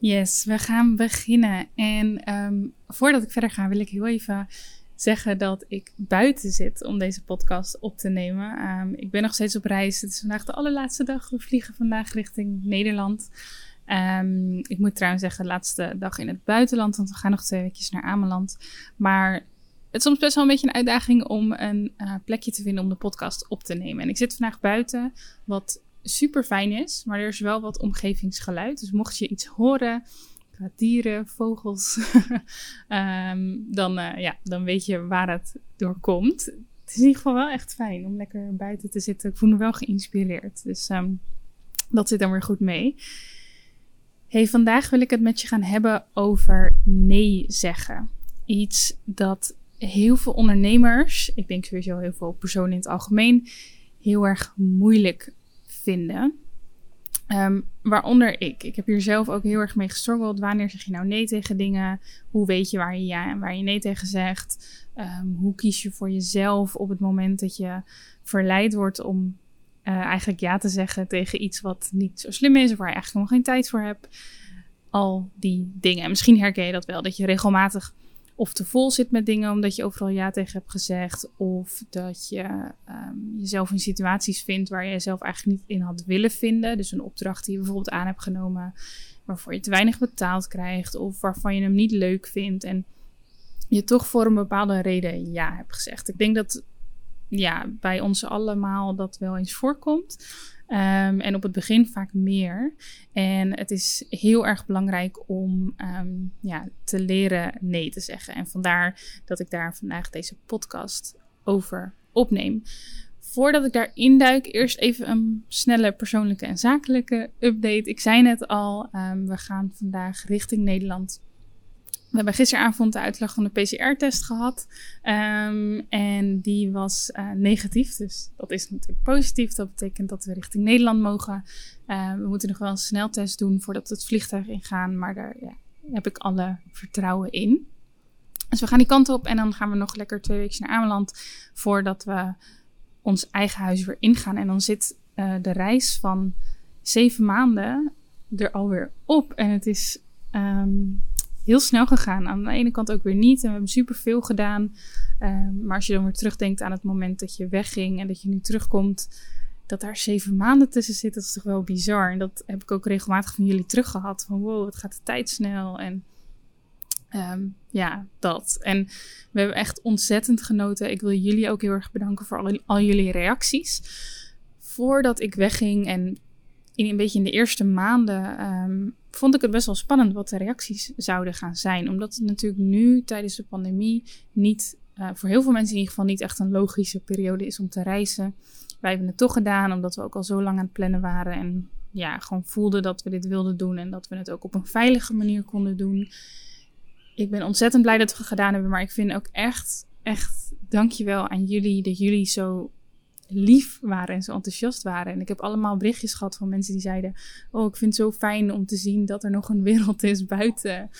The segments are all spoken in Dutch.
Yes, we gaan beginnen. En ehm, voordat ik verder ga, wil ik heel even zeggen dat ik buiten zit om deze podcast op te nemen. Ehm, ik ben nog steeds op reis. Het is vandaag de allerlaatste dag. We vliegen vandaag richting Nederland. Um, ik moet trouwens zeggen, de laatste dag in het buitenland, want we gaan nog twee weekjes naar Ameland. Maar het is soms best wel een beetje een uitdaging om een uh, plekje te vinden om de podcast op te nemen. En ik zit vandaag buiten, wat super fijn is, maar er is wel wat omgevingsgeluid. Dus mocht je iets horen, dieren, vogels, um, dan, uh, ja, dan weet je waar het door komt. Het is in ieder geval wel echt fijn om lekker buiten te zitten. Ik voel me wel geïnspireerd. Dus um, dat zit dan weer goed mee. Hey, vandaag wil ik het met je gaan hebben over nee zeggen. Iets dat heel veel ondernemers, ik denk sowieso heel veel personen in het algemeen, heel erg moeilijk vinden. Um, waaronder ik. Ik heb hier zelf ook heel erg mee gestruggeld. Wanneer zeg je nou nee tegen dingen? Hoe weet je waar je ja en waar je nee tegen zegt? Um, hoe kies je voor jezelf op het moment dat je verleid wordt om uh, eigenlijk ja te zeggen tegen iets wat niet zo slim is of waar je eigenlijk nog geen tijd voor hebt? Al die dingen. En misschien herken je dat wel, dat je regelmatig of te vol zit met dingen omdat je overal ja tegen hebt gezegd. Of dat je um, jezelf in situaties vindt waar je jezelf eigenlijk niet in had willen vinden. Dus een opdracht die je bijvoorbeeld aan hebt genomen waarvoor je te weinig betaald krijgt. Of waarvan je hem niet leuk vindt. En je toch voor een bepaalde reden ja hebt gezegd. Ik denk dat ja, bij ons allemaal dat wel eens voorkomt. Um, en op het begin vaak meer. En het is heel erg belangrijk om um, ja, te leren nee te zeggen. En vandaar dat ik daar vandaag deze podcast over opneem. Voordat ik daar induik, eerst even een snelle persoonlijke en zakelijke update. Ik zei net al, um, we gaan vandaag richting Nederland we hebben gisteravond de uitslag van de PCR-test gehad. Um, en die was uh, negatief. Dus dat is natuurlijk positief. Dat betekent dat we richting Nederland mogen. Uh, we moeten nog wel een sneltest doen voordat we het vliegtuig ingaan. Maar daar ja, heb ik alle vertrouwen in. Dus we gaan die kant op. En dan gaan we nog lekker twee weken naar Ameland. Voordat we ons eigen huis weer ingaan. En dan zit uh, de reis van zeven maanden er alweer op. En het is. Um, heel snel gegaan. Aan de ene kant ook weer niet. En we hebben superveel gedaan. Um, maar als je dan weer terugdenkt aan het moment dat je wegging en dat je nu terugkomt, dat daar zeven maanden tussen zit, dat is toch wel bizar. En dat heb ik ook regelmatig van jullie teruggehad. Van wow, het gaat de tijd snel. En um, ja, dat. En we hebben echt ontzettend genoten. Ik wil jullie ook heel erg bedanken voor al, al jullie reacties. Voordat ik wegging en in een beetje in de eerste maanden um, vond ik het best wel spannend wat de reacties zouden gaan zijn. Omdat het natuurlijk nu tijdens de pandemie niet, uh, voor heel veel mensen in ieder geval niet echt een logische periode is om te reizen. Wij hebben het toch gedaan omdat we ook al zo lang aan het plannen waren en ja, gewoon voelden dat we dit wilden doen en dat we het ook op een veilige manier konden doen. Ik ben ontzettend blij dat we het gedaan hebben, maar ik vind ook echt, echt dankjewel aan jullie dat jullie zo lief waren en zo enthousiast waren. En ik heb allemaal berichtjes gehad van mensen die zeiden: Oh, ik vind het zo fijn om te zien dat er nog een wereld is buiten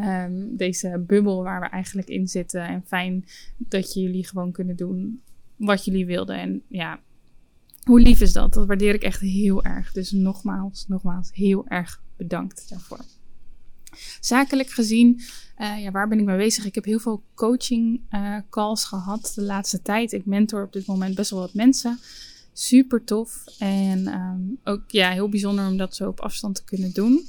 um, deze bubbel waar we eigenlijk in zitten. En fijn dat jullie gewoon kunnen doen wat jullie wilden. En ja, hoe lief is dat? Dat waardeer ik echt heel erg. Dus nogmaals, nogmaals, heel erg bedankt daarvoor. Zakelijk gezien, uh, ja, waar ben ik mee bezig? Ik heb heel veel coaching uh, calls gehad de laatste tijd. Ik mentor op dit moment best wel wat mensen. Super tof en ehm, ook ja, heel bijzonder om dat zo op afstand te kunnen doen.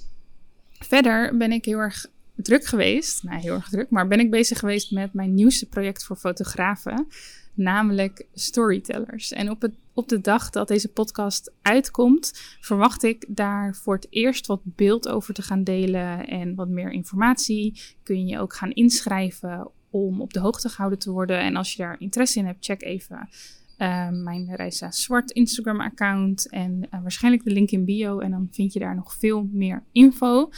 Verder ben ik heel erg druk geweest. Nou, heel erg druk, maar ben ik bezig geweest met mijn nieuwste project voor fotografen. Namelijk storytellers. En op, het, op de dag dat deze podcast uitkomt, verwacht ik daar voor het eerst wat beeld over te gaan delen en wat meer informatie. Kun je ook gaan inschrijven om op de hoogte gehouden te worden. En als je daar interesse in hebt, check even uh, mijn Reisa Zwart Instagram account en uh, waarschijnlijk de link in bio. En dan vind je daar nog veel meer info.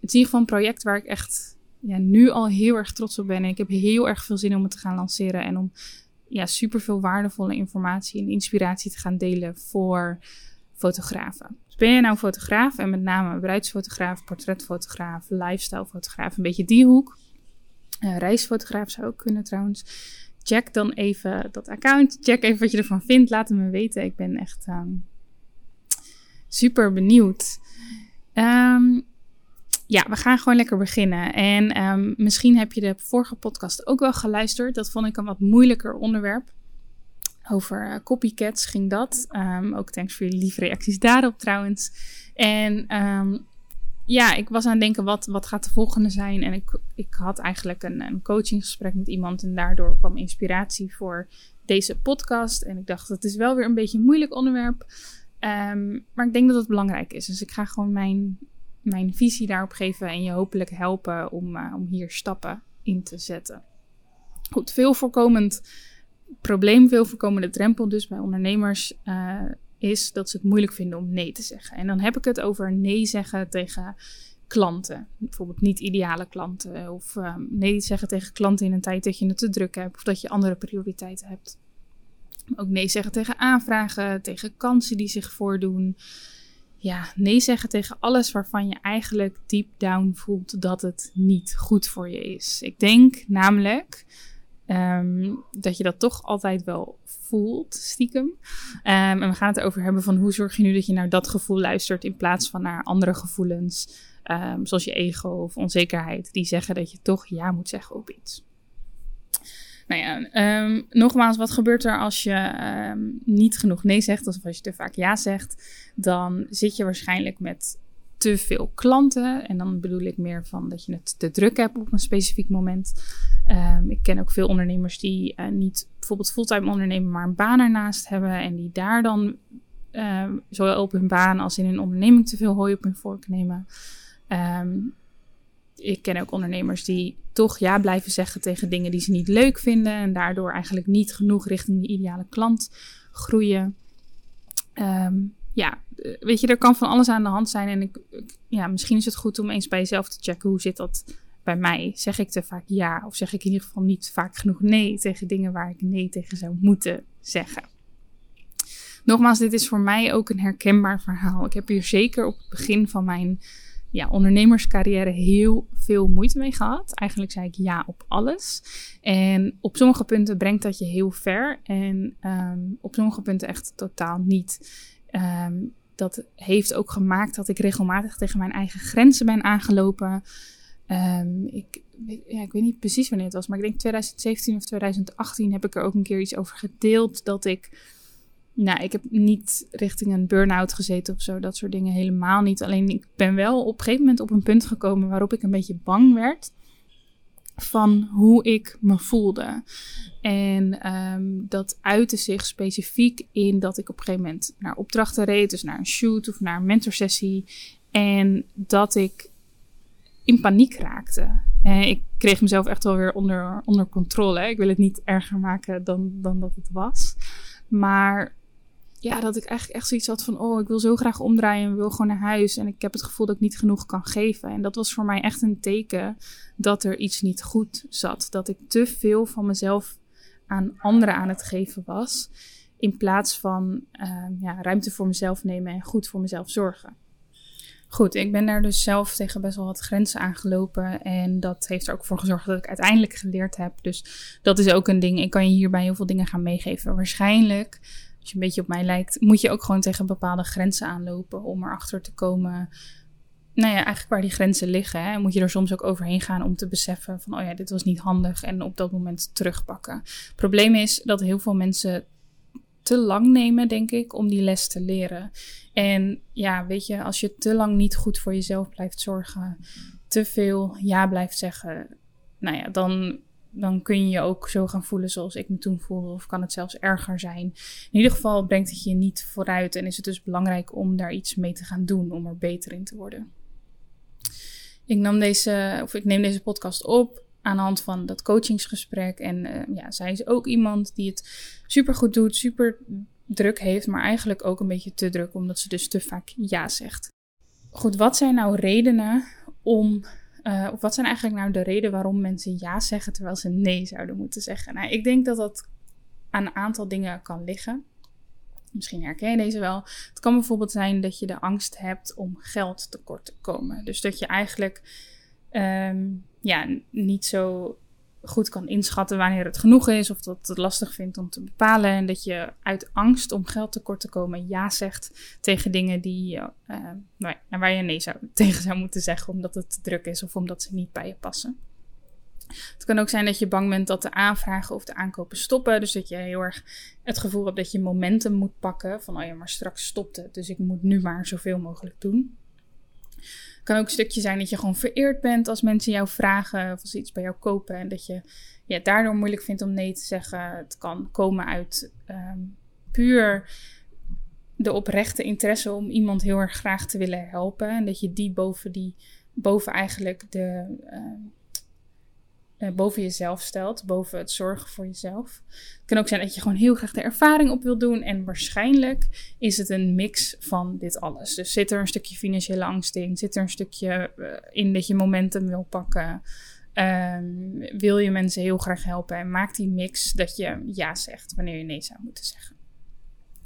Het is in ieder geval een project waar ik echt ja, nu al heel erg trots op ben. En ik heb heel erg veel zin om het te gaan lanceren en om ja, super veel waardevolle informatie en inspiratie te gaan delen voor fotografen. Dus ben je nou fotograaf en met name bruidsfotograaf, portretfotograaf, lifestylefotograaf, een beetje die hoek. Uh, reisfotograaf zou ook kunnen trouwens. Check dan even dat account. Check even wat je ervan vindt. Laat het me weten. Ik ben echt um, super benieuwd. Um, ja, we gaan gewoon lekker beginnen. En um, misschien heb je de vorige podcast ook wel geluisterd. Dat vond ik een wat moeilijker onderwerp. Over uh, copycats ging dat. Um, ook thanks voor jullie lieve reacties daarop trouwens. En um, ja, ik was aan het denken, wat, wat gaat de volgende zijn? En ik, ik had eigenlijk een, een coachinggesprek met iemand. En daardoor kwam inspiratie voor deze podcast. En ik dacht, het is wel weer een beetje een moeilijk onderwerp. maar ik denk dat het belangrijk is. Dus ik ga gewoon mijn mijn visie daarop geven en je hopelijk helpen om, uh, om hier stappen in te zetten. Goed, veel voorkomend probleem, veel voorkomende drempel dus bij ondernemers uh, is dat ze het moeilijk vinden om nee te zeggen. En dan heb ik het over nee zeggen tegen klanten. Bijvoorbeeld niet ideale klanten. Of uh, nee zeggen tegen klanten in een tijd dat je het te druk hebt. Of dat je andere prioriteiten hebt. Ook nee zeggen tegen aanvragen, tegen kansen die zich voordoen ja, nee zeggen tegen alles waarvan je eigenlijk deep down voelt dat het niet goed voor je is. Ik denk namelijk um, dat je dat toch altijd wel voelt, stiekem. Um, en we gaan het over hebben van hoe zorg je nu dat je naar dat gevoel luistert in plaats van naar andere gevoelens, um, zoals je ego of onzekerheid, die zeggen dat je toch ja moet zeggen op iets. Nou ja, um, nogmaals, wat gebeurt er als je um, niet genoeg nee zegt, of als je te vaak ja zegt? Dan zit je waarschijnlijk met te veel klanten. En dan bedoel ik meer van dat je het te druk hebt op een specifiek moment. Um, ik ken ook veel ondernemers die uh, niet bijvoorbeeld fulltime ondernemen, maar een baan ernaast hebben. En die daar dan zowel op hun baan als in hun onderneming te veel hooi op hun vork nemen. Um, ik ken ook ondernemers die toch ja blijven zeggen tegen dingen die ze niet leuk vinden. En daardoor eigenlijk niet genoeg richting die ideale klant groeien. Um, ja, weet je, er kan van alles aan de hand zijn. En ik, ja, misschien is het goed om eens bij jezelf te checken hoe zit dat bij mij. Zeg ik te vaak ja of zeg ik in ieder geval niet vaak genoeg nee tegen dingen waar ik nee tegen zou moeten zeggen. Nogmaals, dit is voor mij ook een herkenbaar verhaal. Ik heb hier zeker op het begin van mijn ja, ondernemerscarrière heel veel moeite mee gehad. Eigenlijk zei ik ja op alles. En op sommige punten brengt dat je heel ver. En um, op sommige punten echt totaal niet. Um, dat heeft ook gemaakt dat ik regelmatig tegen mijn eigen grenzen ben aangelopen. Um, ik, ja, ik weet niet precies wanneer het was, maar ik denk 2017 of 2018 heb ik er ook een keer iets over gedeeld. Dat ik nou, ik heb niet richting een burn-out gezeten of zo, dat soort dingen helemaal niet. Alleen ik ben wel op een gegeven moment op een punt gekomen waarop ik een beetje bang werd van hoe ik me voelde. En um, dat uitte zich specifiek in dat ik op een gegeven moment naar opdrachten reed, dus naar een shoot of naar een mentorsessie. En dat ik in paniek raakte. En ik kreeg mezelf echt wel weer onder, onder controle. Ik wil het niet erger maken dan, dan dat het was. Maar ja, dat ik eigenlijk echt zoiets had van, oh, ik wil zo graag omdraaien en wil gewoon naar huis. En ik heb het gevoel dat ik niet genoeg kan geven. En dat was voor mij echt een teken dat er iets niet goed zat. Dat ik te veel van mezelf aan anderen aan het geven was. In plaats van uh, ja, ruimte voor mezelf nemen en goed voor mezelf zorgen. Goed, ik ben daar dus zelf tegen best wel wat grenzen aangelopen. En dat heeft er ook voor gezorgd dat ik uiteindelijk geleerd heb. Dus dat is ook een ding. Ik kan je hierbij heel veel dingen gaan meegeven. Waarschijnlijk je een beetje op mij lijkt, moet je ook gewoon tegen bepaalde grenzen aanlopen om erachter te komen. Nou ja, eigenlijk waar die grenzen liggen. Hè, moet je er soms ook overheen gaan om te beseffen van, oh ja, dit was niet handig en op dat moment terugpakken. Het probleem is dat heel veel mensen te lang nemen, denk ik, om die les te leren. En ja, weet je, als je te lang niet goed voor jezelf blijft zorgen, te veel ja blijft zeggen, nou ja, dan, dan kun je je ook zo gaan voelen zoals ik me toen voelde, of kan het zelfs erger zijn. In ieder geval brengt het je niet vooruit en is het dus belangrijk om daar iets mee te gaan doen, om er beter in te worden. Ik, nam deze, of ik neem deze podcast op aan de hand van dat coachingsgesprek. En uh, ja, zij is ook iemand die het super goed doet, super druk heeft, maar eigenlijk ook een beetje te druk, omdat ze dus te vaak ja zegt. Goed, wat zijn nou redenen om, uh, of wat zijn eigenlijk nou de redenen waarom mensen ja zeggen terwijl ze nee zouden moeten zeggen? Nou, ik denk dat dat aan een aantal dingen kan liggen. Misschien herken je deze wel. Het kan bijvoorbeeld zijn dat je de angst hebt om geld tekort te komen. Dus dat je eigenlijk um, ja, niet zo goed kan inschatten wanneer het genoeg is of dat het lastig vindt om te bepalen. En dat je uit angst om geld tekort te komen ja zegt tegen dingen die, uh, nou, waar je nee zou, tegen zou moeten zeggen omdat het te druk is of omdat ze niet bij je passen. Het kan ook zijn dat je bang bent dat de aanvragen of de aankopen stoppen. Dus dat je heel erg het gevoel hebt dat je momentum moet pakken. Van oh ja, maar straks stopt het. Dus ik moet nu maar zoveel mogelijk doen. Kan ook een stukje zijn dat je gewoon vereerd bent als mensen jou vragen of als iets bij jou kopen. En dat je ja, daardoor moeilijk vindt om nee te zeggen. Het kan komen uit um, puur de oprechte interesse om iemand heel erg graag te willen helpen. En dat je die boven, die, boven eigenlijk de. Uh, boven jezelf stelt, boven het zorgen voor jezelf. Het kan ook zijn dat je gewoon heel graag de ervaring op wil doen en waarschijnlijk is het een mix van dit alles. Dus zit er een stukje financiële angst in, zit er een stukje uh, in dat je momentum wil pakken, um, wil je mensen heel graag helpen en maak die mix dat je ja zegt wanneer je nee zou moeten zeggen.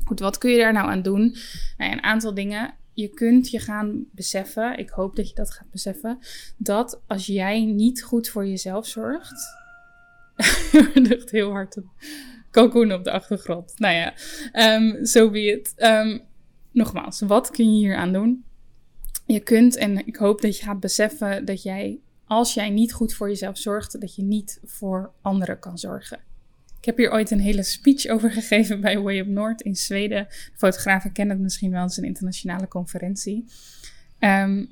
Goed, wat kun je daar nou aan doen? Nou een aantal dingen je kunt je gaan beseffen, ik hoop dat je dat gaat beseffen, dat als jij niet goed voor jezelf zorgt. er lucht heel hard een kalkoen op de achtergrond. Nou ja, um, so be. Um, nogmaals, wat kun je hier aan doen? Je kunt, en ik hoop dat je gaat beseffen dat jij, als jij niet goed voor jezelf zorgt, dat je niet voor anderen kan zorgen. Ik heb hier ooit een hele speech over gegeven bij Way Up North in Zweden. De fotografen kennen het misschien wel, het is een internationale conferentie. Um,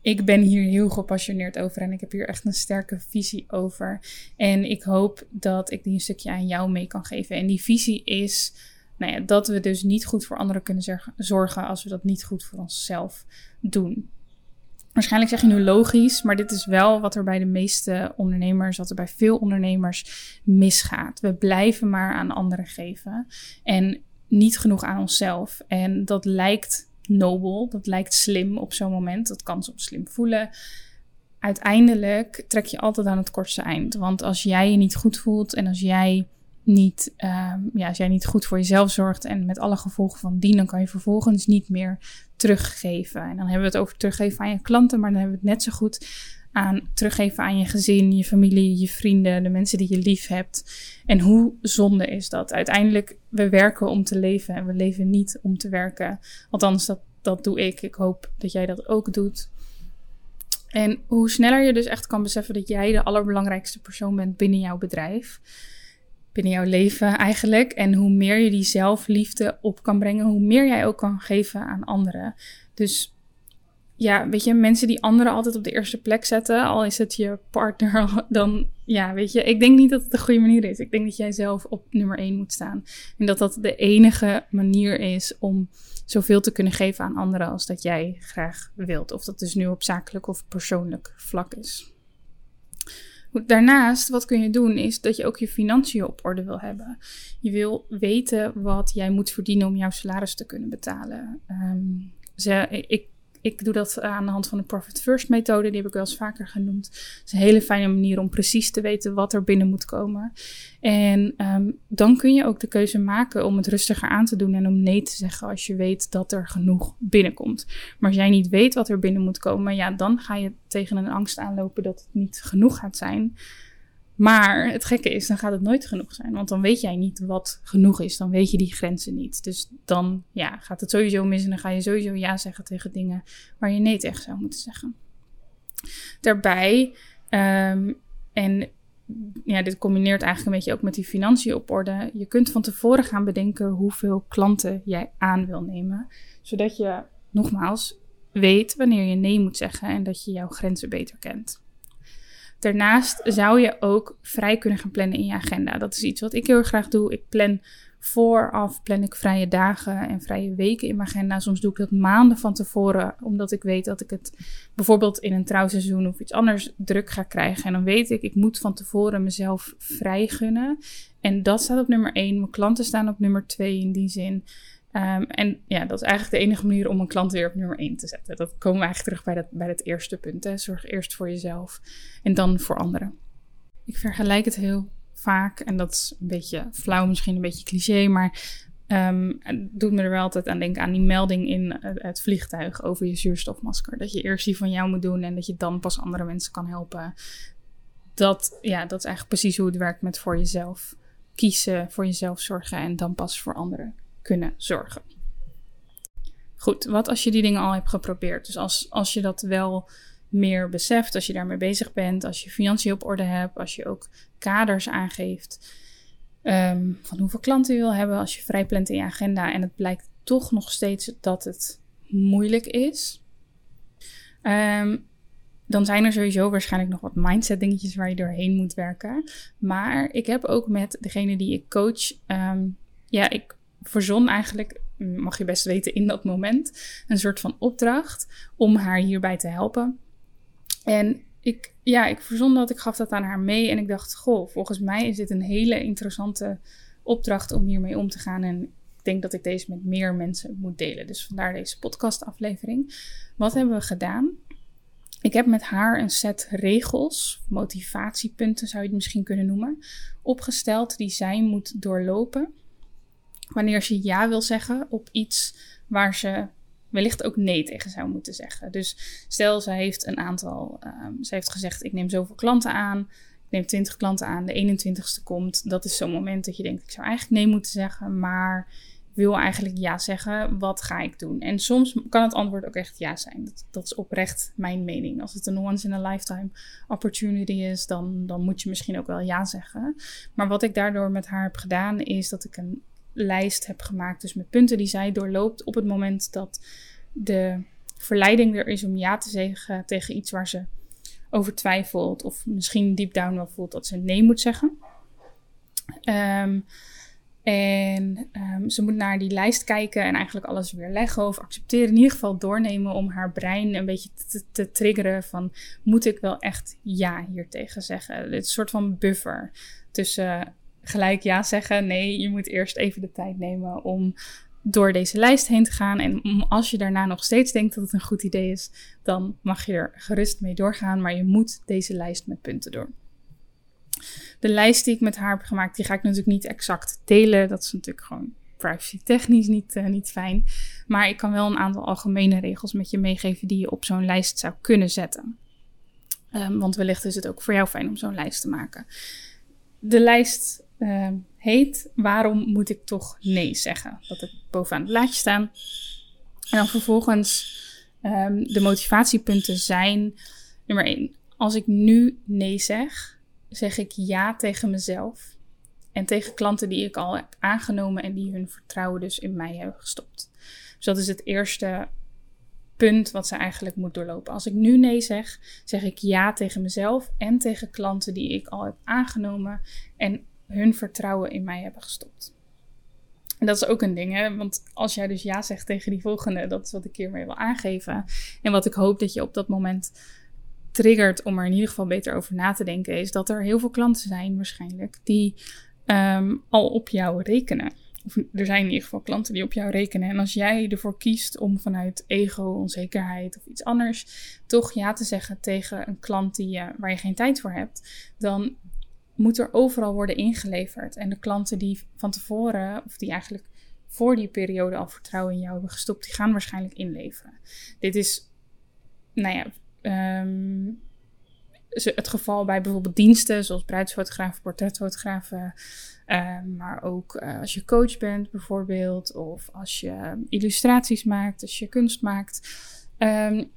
ik ben hier heel gepassioneerd over en ik heb hier echt een sterke visie over. En ik hoop dat ik die een stukje aan jou mee kan geven. En die visie is nou ja, dat we dus niet goed voor anderen kunnen zorgen als we dat niet goed voor onszelf doen. Waarschijnlijk zeg je nu logisch, maar dit is wel wat er bij de meeste ondernemers, wat er bij veel ondernemers misgaat. We blijven maar aan anderen geven en niet genoeg aan onszelf. En dat lijkt nobel, dat lijkt slim op zo'n moment. Dat kan soms slim voelen. Uiteindelijk trek je altijd aan het kortste eind. Want als jij je niet goed voelt en als jij niet, um, ja, als jij niet goed voor jezelf zorgt en met alle gevolgen van dien, dan kan je vervolgens niet meer teruggeven. En dan hebben we het over teruggeven aan je klanten, maar dan hebben we het net zo goed aan teruggeven aan je gezin, je familie, je vrienden, de mensen die je lief hebt. En hoe zonde is dat? Uiteindelijk, we werken om te leven en we leven niet om te werken. Althans, dat, dat doe ik. Ik hoop dat jij dat ook doet. En hoe sneller je dus echt kan beseffen dat jij de allerbelangrijkste persoon bent binnen jouw bedrijf, binnen jouw leven eigenlijk. En hoe meer je die zelfliefde op kan brengen, hoe meer jij ook kan geven aan anderen. Dus ja, weet je, mensen die anderen altijd op de eerste plek zetten, al is het je partner, dan ja, weet je, ik denk niet dat het de goede manier is. Ik denk dat jij zelf op nummer één moet staan. En dat dat de enige manier is om zoveel te kunnen geven aan anderen als dat jij graag wilt. Of dat dus nu op zakelijk of persoonlijk vlak is. Daarnaast, wat kun je doen, is dat je ook je financiën op orde wil hebben. Je wil weten wat jij moet verdienen om jouw salaris te kunnen betalen. Um, ze, ik ik doe dat aan de hand van de Profit First methode. Die heb ik wel eens vaker genoemd. Het is een hele fijne manier om precies te weten wat er binnen moet komen. En um, dan kun je ook de keuze maken om het rustiger aan te doen en om nee te zeggen als je weet dat er genoeg binnenkomt. Maar als jij niet weet wat er binnen moet komen, ja, dan ga je tegen een angst aanlopen dat het niet genoeg gaat zijn. Maar het gekke is, dan gaat het nooit genoeg zijn. Want dan weet jij niet wat genoeg is. Dan weet je die grenzen niet. Dus dan ja, gaat het sowieso mis en dan ga je sowieso ja zeggen tegen dingen waar je nee tegen zou moeten zeggen. Daarbij, um, en ja, dit combineert eigenlijk een beetje ook met die financiën op orde. Je kunt van tevoren gaan bedenken hoeveel klanten jij aan wil nemen. Zodat je, nogmaals, weet wanneer je nee moet zeggen en dat je jouw grenzen beter kent. Daarnaast zou je ook vrij kunnen gaan plannen in je agenda. Dat is iets wat ik heel erg graag doe. Ik plan vooraf plan ik vrije dagen en vrije weken in mijn agenda. Soms doe ik dat maanden van tevoren, omdat ik weet dat ik het bijvoorbeeld in een trouwseizoen of iets anders druk ga krijgen. En dan weet ik, ik moet van tevoren mezelf vrij gunnen. En dat staat op nummer één. Mijn klanten staan op nummer twee in die zin. Ehm, en ja, dat is eigenlijk de enige manier om een klant weer op nummer 1 te zetten. Dat komen we eigenlijk terug bij, dat, bij het eerste punt. Hè. Zorg eerst voor jezelf en dan voor anderen. Ik vergelijk het heel vaak, en dat is een beetje flauw, misschien een beetje cliché, maar um, het doet me er wel altijd aan denken aan die melding in het vliegtuig over je zuurstofmasker. Dat je eerst die van jou moet doen en dat je dan pas andere mensen kan helpen. Dat, ja, dat is eigenlijk precies hoe het werkt met voor jezelf kiezen, voor jezelf zorgen en dan pas voor anderen kunnen zorgen. Goed, wat als je die dingen al hebt geprobeerd? Dus als, als je dat wel meer beseft, als je daarmee bezig bent, als je financiën op orde hebt, als je ook kaders aangeeft ehm, van hoeveel klanten je wil hebben, als je vrij plant in je agenda en het blijkt toch nog steeds dat het moeilijk is, ehm, dan zijn er sowieso waarschijnlijk nog wat mindset dingetjes waar je doorheen moet werken. Maar ik heb ook met degene die ik coach, ehm, ja, ik verzon eigenlijk, mag je best weten in dat moment, een soort van opdracht om haar hierbij te helpen. En ik, ja, ik verzon dat, ik gaf dat aan haar mee en ik dacht, goh, volgens mij is dit een hele interessante opdracht om hiermee om te gaan. En ik denk dat ik deze met meer mensen moet delen. Dus vandaar deze podcastaflevering. Wat hebben we gedaan? Ik heb met haar een set regels, motivatiepunten zou je het misschien kunnen noemen, opgesteld die zij moet doorlopen wanneer ze ja wil zeggen op iets waar ze wellicht ook nee tegen zou moeten zeggen. Dus stel, zij heeft een aantal, um, ze heeft gezegd: Ik neem zoveel klanten aan. Ik neem 20 klanten aan. De 21ste komt. Dat is zo'n moment dat je denkt: Ik zou eigenlijk nee moeten zeggen, maar wil eigenlijk ja zeggen. Wat ga ik doen? En soms kan het antwoord ook echt ja zijn. Dat, dat is oprecht mijn mening. Als het een once in a lifetime opportunity is, dan, dan moet je misschien ook wel ja zeggen. Maar wat ik daardoor met haar heb gedaan, is dat ik een lijst heb gemaakt. Dus met punten die zij doorloopt op het moment dat de verleiding er is om ja te zeggen tegen iets waar ze over twijfelt. Of misschien deep down wel voelt dat ze nee moet zeggen. Ehm, en um, ze moet naar die lijst kijken en eigenlijk alles weer leggen of accepteren. In ieder geval doornemen om haar brein een beetje te, triggeren van... moet ik wel echt ja hier tegen zeggen? Een soort van buffer tussen gelijk ja zeggen. Nee, je moet eerst even de tijd nemen om door deze lijst heen te gaan. En als je daarna nog steeds denkt dat het een goed idee is, dan mag je er gerust mee doorgaan. Maar je moet deze lijst met punten door. De lijst die ik met haar heb gemaakt, die ga ik natuurlijk niet exact delen. Dat is natuurlijk gewoon privacy technisch niet, uh, niet fijn. Maar ik kan wel een aantal algemene regels met je meegeven die je op zo'n lijst zou kunnen zetten. Um, want wellicht is het ook voor jou fijn om zo'n lijst te maken. De lijst uh, heet Waarom moet ik toch nee zeggen? Dat ik bovenaan het blaadje staan. En dan vervolgens um, de motivatiepunten zijn: nummer 1. Als ik nu nee zeg, zeg ik ja tegen mezelf en tegen klanten die ik al heb aangenomen en die hun vertrouwen dus in mij hebben gestopt. Dus dat is het eerste punt wat ze eigenlijk moet doorlopen. Als ik nu nee zeg, zeg ik ja tegen mezelf en tegen klanten die ik al heb aangenomen en hun vertrouwen in mij hebben gestopt. En dat is ook een ding, hè? want als jij dus ja zegt tegen die volgende, dat is wat ik hiermee wil aangeven. En wat ik hoop dat je op dat moment triggert om er in ieder geval beter over na te denken, is dat er heel veel klanten zijn waarschijnlijk die um, al op jou rekenen. Of er zijn in ieder geval klanten die op jou rekenen. En als jij ervoor kiest om vanuit ego, onzekerheid of iets anders toch ja te zeggen tegen een klant die waar je geen tijd voor hebt, dan moet er overal worden ingeleverd. En de klanten die van tevoren, of die eigenlijk voor die periode al vertrouwen in jou hebben gestopt, die gaan waarschijnlijk inleveren. Dit is, nou ja, um, het geval bij bijvoorbeeld diensten zoals bruidsfotografen, portretfotografen. Um, maar ook uh, als je coach bent bijvoorbeeld, of als je illustraties maakt, als je kunst maakt. Um,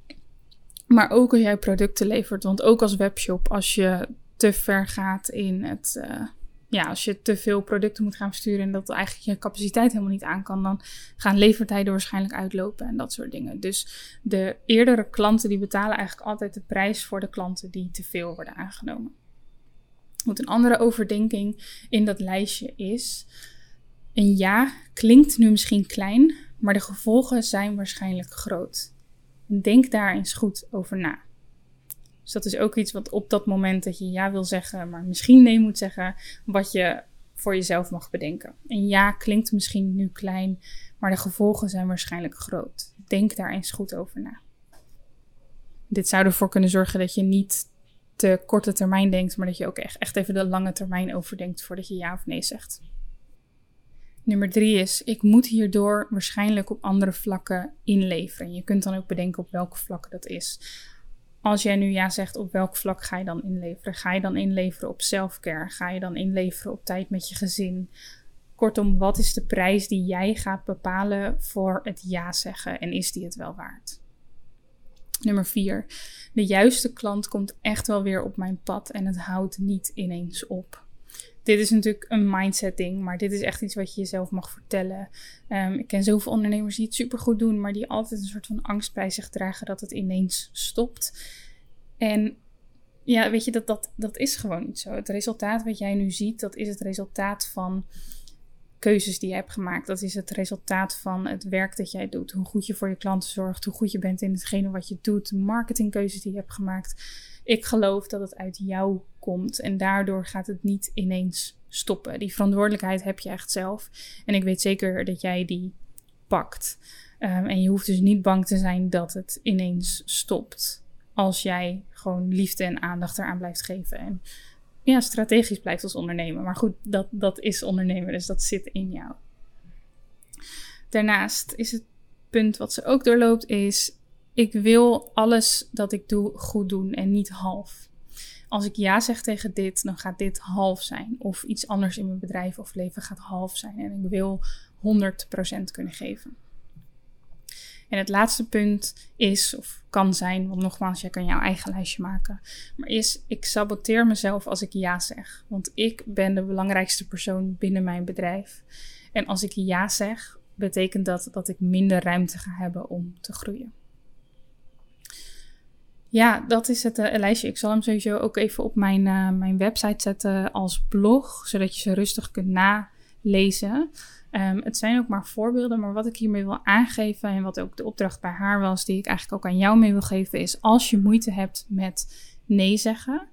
maar ook als jij producten levert, want ook als webshop, als je te ver gaat in het. eh, ja, als je te veel producten moet gaan versturen en dat eigenlijk je capaciteit helemaal niet aan kan, dan gaan levertijden waarschijnlijk uitlopen en dat soort dingen. Dus de eerdere klanten die betalen eigenlijk altijd de prijs voor de klanten die te veel worden aangenomen. Een andere overdenking in dat lijstje is: een ja klinkt nu misschien klein, maar de gevolgen zijn waarschijnlijk groot. Denk daar eens goed over na. Dus dat is ook iets wat op dat moment dat je ja wil zeggen, maar misschien nee moet zeggen, wat je voor jezelf mag bedenken. Een ja klinkt misschien nu klein, maar de gevolgen zijn waarschijnlijk groot. Denk daar eens goed over na. Dit zou ervoor kunnen zorgen dat je niet te korte termijn denkt, maar dat je ook echt, echt even de lange termijn overdenkt voordat je ja of nee zegt. Nummer drie is, ik moet hierdoor waarschijnlijk op andere vlakken inleveren. Je kunt dan ook bedenken op welke vlakken dat is. Als jij nu ja zegt, op welk vlak ga je dan inleveren? Ga je dan inleveren op selfcare? Ga je dan inleveren op tijd met je gezin? Kortom, wat is de prijs die jij gaat bepalen voor het ja zeggen en is die het wel waard? Nummer vier, de juiste klant komt echt wel weer op mijn pad en het houdt niet ineens op dit is natuurlijk een mindset ding, maar dit is echt iets wat je jezelf mag vertellen. Um, ik ken zoveel ondernemers die het supergoed doen, maar die altijd een soort van angst bij zich dragen dat het ineens stopt. En ja, weet je, dat, dat, dat is gewoon niet zo. Het resultaat wat jij nu ziet, dat is het resultaat van keuzes die je hebt gemaakt. Dat is het resultaat van het werk dat jij doet. Hoe goed je voor je klanten zorgt, hoe goed je bent in hetgene wat je doet, marketingkeuzes die je hebt gemaakt. Ik geloof dat het uit jou komt en daardoor gaat het niet ineens stoppen. Die verantwoordelijkheid heb je echt zelf. En ik weet zeker dat jij die pakt. Um, en je hoeft dus niet bang te zijn dat het ineens stopt. Als jij gewoon liefde en aandacht eraan blijft geven. En ja, strategisch blijft als ondernemer. Maar goed, dat, dat is ondernemer, dus dat zit in jou. Daarnaast is het punt wat ze ook doorloopt, is ik wil alles dat ik doe goed doen en niet half. Als ik ja zeg tegen dit, dan gaat dit half zijn. Of iets anders in mijn bedrijf of leven gaat half zijn. En ik wil 100% kunnen geven. En het laatste punt is, of kan zijn, want nogmaals, jij kan jouw eigen lijstje maken. Maar is, ik saboteer mezelf als ik ja zeg. Want ik ben de belangrijkste persoon binnen mijn bedrijf. En als ik ja zeg, betekent dat dat ik minder ruimte ga hebben om te groeien. Ja, dat is het uh, lijstje. Ik zal hem sowieso ook even op mijn, uh, mijn website zetten als blog, zodat je ze rustig kunt nalezen. Um, het zijn ook maar voorbeelden, maar wat ik hiermee wil aangeven en wat ook de opdracht bij haar was, die ik eigenlijk ook aan jou mee wil geven, is als je moeite hebt met nee zeggen,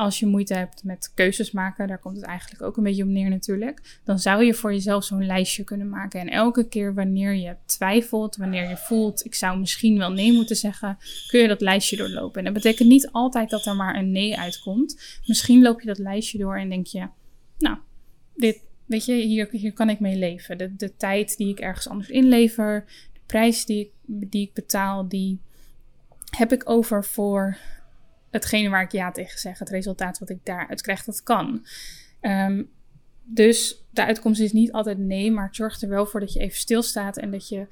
als je moeite hebt met keuzes maken, daar komt het eigenlijk ook een beetje op neer natuurlijk, dan zou je voor jezelf zo'n lijstje kunnen maken. En elke keer wanneer je twijfelt, wanneer je voelt, ik zou misschien wel nee moeten zeggen, kun je dat lijstje doorlopen. En dat betekent niet altijd dat er maar een nee uitkomt. Misschien loop je dat lijstje door en denk je, nou, dit, weet je, hier, hier kan ik mee leven. De, de tijd die ik ergens anders inlever, de prijs die ik, die ik betaal, die heb ik over voor hetgene waar ik ja tegen zeg. Het resultaat wat ik daaruit krijg, dat kan. Um, dus de uitkomst is niet altijd nee, maar het zorgt er wel voor dat je even stilstaat en dat je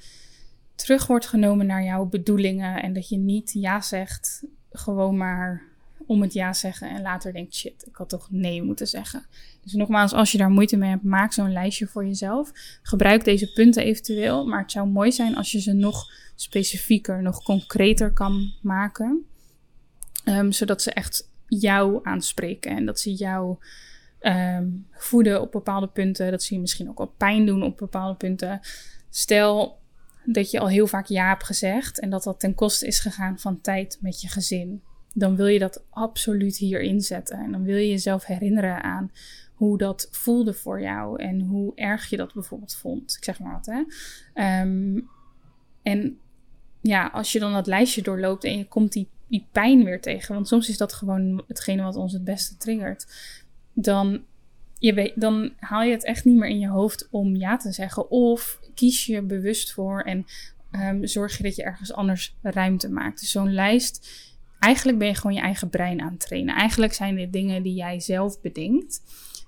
terug wordt genomen naar jouw bedoelingen. En dat je niet ja zegt, gewoon maar om het ja zeggen en later denkt shit, ik had toch nee moeten zeggen. Dus nogmaals, als je daar moeite mee hebt, maak zo'n lijstje voor jezelf. Gebruik deze punten eventueel, maar het zou mooi zijn als je ze nog specifieker, nog concreter kan maken. Um, zodat ze echt jou aanspreken en dat ze jou um, voeden op bepaalde punten. Dat ze je misschien ook wel pijn doen op bepaalde punten. Stel dat je al heel vaak ja hebt gezegd en dat dat ten koste is gegaan van tijd met je gezin. Dan wil je dat absoluut hier inzetten. En dan wil je jezelf herinneren aan hoe dat voelde voor jou en hoe erg je dat bijvoorbeeld vond. Ik zeg maar wat, hè. Um, en ja, als je dan dat lijstje doorloopt en je komt die die pijn weer tegen. Want soms is dat gewoon hetgene wat ons het beste triggert. Dan, je weet, dan haal je het echt niet meer in je hoofd om ja te zeggen. Of kies je bewust voor en um, zorg je dat je ergens anders ruimte maakt. Dus zo'n lijst, eigenlijk ben je gewoon je eigen brein aan het trainen. Eigenlijk zijn dit dingen die jij zelf bedenkt,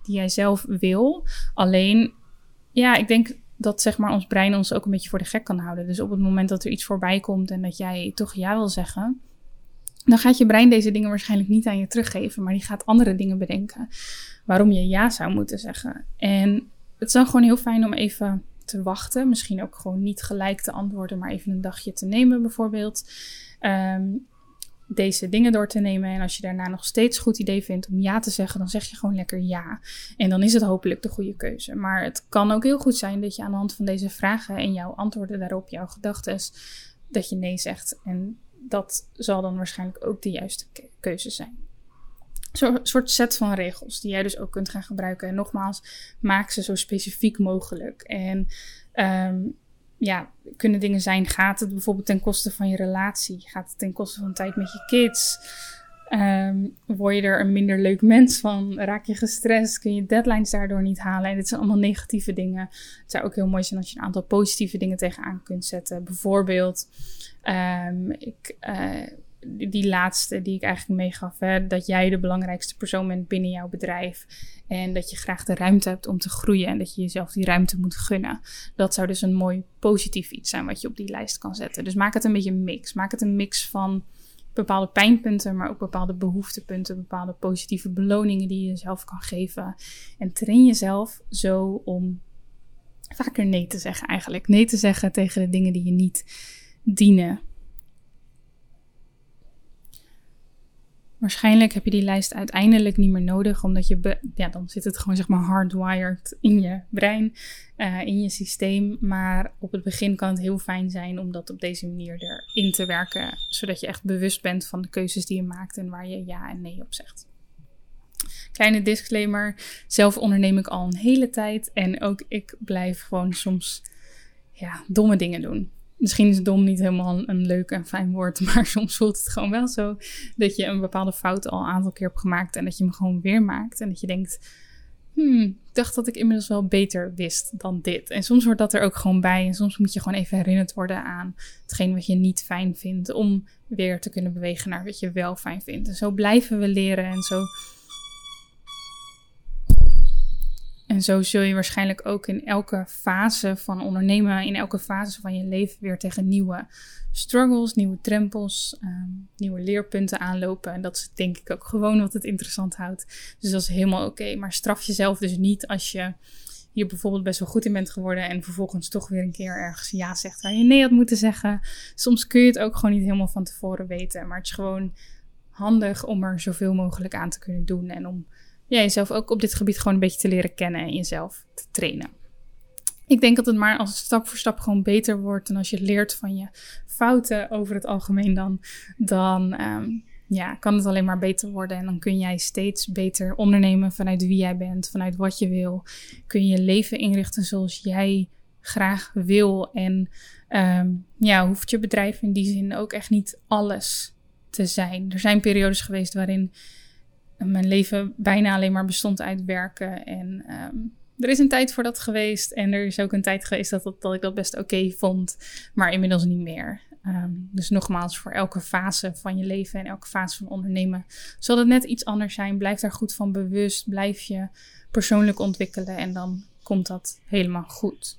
die jij zelf wil. Alleen, ja, ik denk dat zeg maar ons brein ons ook een beetje voor de gek kan houden. Dus op het moment dat er iets voorbij komt en dat jij toch ja wil zeggen, dan gaat je brein deze dingen waarschijnlijk niet aan je teruggeven, maar die gaat andere dingen bedenken waarom je ja zou moeten zeggen. En het is dan gewoon heel fijn om even te wachten. Misschien ook gewoon niet gelijk te antwoorden, maar even een dagje te nemen, bijvoorbeeld. Ehm, deze dingen door te nemen. En als je daarna nog steeds goed idee vindt om ja te zeggen, dan zeg je gewoon lekker ja. En dan is het hopelijk de goede keuze. Maar het kan ook heel goed zijn dat je aan de hand van deze vragen en jouw antwoorden daarop, jouw gedachten, dat je nee zegt. En dat zal dan waarschijnlijk ook de juiste keuze zijn. Een soort set van regels die jij dus ook kunt gaan gebruiken. En nogmaals, maak ze zo specifiek mogelijk. En um, ja, kunnen dingen zijn. Gaat het bijvoorbeeld ten koste van je relatie? Gaat het ten koste van tijd met je kids? Um, word je er een minder leuk mens van? Raak je gestrest? Kun je deadlines daardoor niet halen? En dit zijn allemaal negatieve dingen. Het zou ook heel mooi zijn als je een aantal positieve dingen tegenaan kunt zetten. Bijvoorbeeld, um, ik, uh, die laatste die ik eigenlijk meegaf, hè, dat jij de belangrijkste persoon bent binnen jouw bedrijf. En dat je graag de ruimte hebt om te groeien en dat je jezelf die ruimte moet gunnen. Dat zou dus een mooi positief iets zijn wat je op die lijst kan zetten. Dus maak het een beetje een mix. Maak het een mix van bepaalde pijnpunten, maar ook bepaalde behoeftepunten, bepaalde positieve beloningen die je jezelf kan geven. En train jezelf zo om vaker nee te zeggen eigenlijk. Nee te zeggen tegen de dingen die je niet dienen. Waarschijnlijk heb je die lijst uiteindelijk niet meer nodig, omdat je, ja, dan zit het gewoon zeg maar hardwired in je brein, uh, in je systeem. Maar op het begin kan het heel fijn zijn om dat op deze manier erin te werken, zodat je echt bewust bent van de keuzes die je maakt en waar je ja en nee op zegt. Kleine disclaimer, zelf onderneem ik al een hele tijd en ook ik blijf gewoon soms ja, domme dingen doen misschien is dom niet helemaal een, leuk en fijn woord, maar soms voelt het gewoon wel zo dat je een bepaalde fout al een aantal keer hebt gemaakt en dat je hem gewoon weer maakt. En dat je denkt, hmm, ik dacht dat ik inmiddels wel beter wist dan dit. En soms wordt dat er ook gewoon bij en soms moet je gewoon even herinnerd worden aan hetgeen wat je niet fijn vindt om weer te kunnen bewegen naar wat je wel fijn vindt. En zo blijven we leren en zo En zo zul je waarschijnlijk ook in elke fase van ondernemen, in elke fase van je leven weer tegen nieuwe struggles, nieuwe drempels, ehm, nieuwe leerpunten aanlopen. En dat is denk ik ook gewoon wat het interessant houdt. Dus dat is helemaal oké. Maar straf jezelf dus niet als je hier bijvoorbeeld best wel goed in bent geworden en vervolgens toch weer een keer ergens ja zegt waar je nee had moeten zeggen. Soms kun je het ook gewoon niet helemaal van tevoren weten, maar het is gewoon handig om er zoveel mogelijk aan te kunnen doen en om ja, jezelf ook op dit gebied gewoon een beetje te leren kennen en jezelf te trainen. Ik denk dat het maar als stap voor stap gewoon beter wordt. En als je leert van je fouten over het algemeen, dan, dan ehm, ja, kan het alleen maar beter worden. En dan kun jij steeds beter ondernemen vanuit wie jij bent, vanuit wat je wil. Kun je je leven inrichten zoals jij graag wil. En um, ja, hoeft je bedrijf in die zin ook echt niet alles te zijn. Er zijn periodes geweest waarin mijn leven bijna alleen maar bestond uit werken. En um, er is een tijd voor dat geweest. En er is ook een tijd geweest dat, dat, dat ik dat best oké vond. Maar inmiddels niet meer. Um, dus nogmaals, voor elke fase van je leven en elke fase van ondernemen zal het net iets anders zijn. Blijf daar goed van bewust. Blijf je persoonlijk ontwikkelen. En dan komt dat helemaal goed.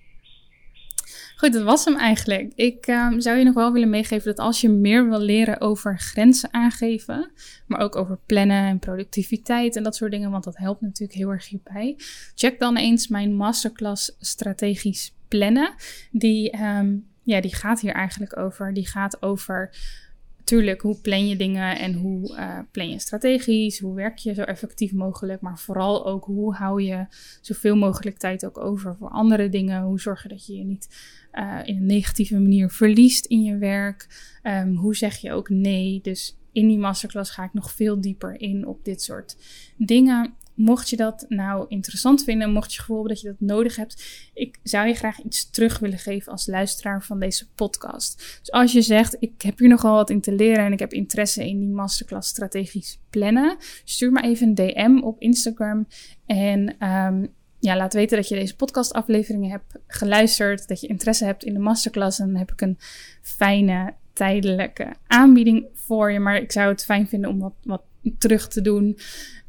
Goed, dat was hem eigenlijk. Ik ehm, zou je nog wel willen meegeven dat als je meer wil leren over grenzen aangeven, maar ook over plannen en productiviteit en dat soort dingen, want dat helpt natuurlijk heel erg hierbij. Check dan eens mijn masterclass strategisch plannen. Die, um, ja, die gaat hier eigenlijk over. Die gaat over Tuurlijk, hoe plan je dingen en hoe uh, plan je strategisch? Hoe werk je zo effectief mogelijk? Maar vooral ook hoe hou je zoveel mogelijk tijd ook over voor andere dingen? Hoe zorg je dat je je niet uh, in een negatieve manier verliest in je werk? Um, hoe zeg je ook nee? Dus in die masterclass ga ik nog veel dieper in op dit soort dingen. Mocht je dat nou interessant vinden, mocht je gevoel dat je dat nodig hebt, ik zou je graag iets terug willen geven als luisteraar van deze podcast. Dus als je zegt, ik heb hier nogal wat in te leren en ik heb interesse in die masterclass strategisch plannen, stuur me even een DM op Instagram en um, ja, laat weten dat je deze podcastafleveringen hebt geluisterd, dat je interesse hebt in de masterclass. En dan heb ik een fijne tijdelijke aanbieding voor je. Maar ik zou het fijn vinden om wat, wat terug te doen.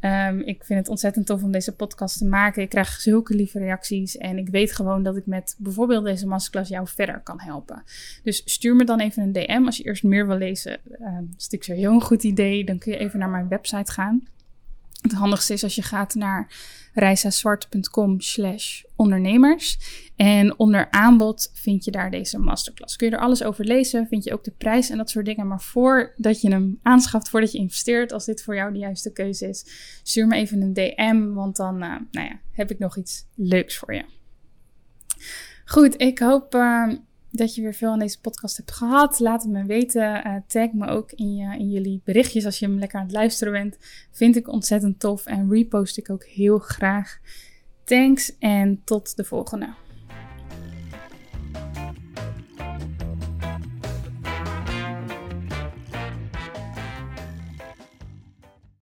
Ehm, ik vind het ontzettend tof om deze podcast te maken. Ik krijg zulke lieve reacties. En ik weet gewoon dat ik met bijvoorbeeld deze masterclass jou verder kan helpen. Dus stuur me dan even een DM als je eerst meer wil lezen. Um, is natuurlijk sowieso een goed idee. Dan kun je even naar mijn website gaan. Het handigste is als je gaat naar reisazwart.com slash ondernemers. En onder aanbod vind je daar deze masterclass. Kun je er alles over lezen, vind je ook de prijs en dat soort dingen. Maar voordat je hem aanschaft, voordat je investeert, als dit voor jou de juiste keuze is, stuur me even een DM, want dan uh, nou ja, heb ik nog iets leuks voor je. Goed, ik hoop uh, dat je weer veel aan deze podcast hebt gehad. Laat het me weten. Uh, tag me ook in, je, in jullie berichtjes als je hem lekker aan het luisteren bent. Vind ik ontzettend tof en repost ik ook heel graag. Thanks en tot de volgende.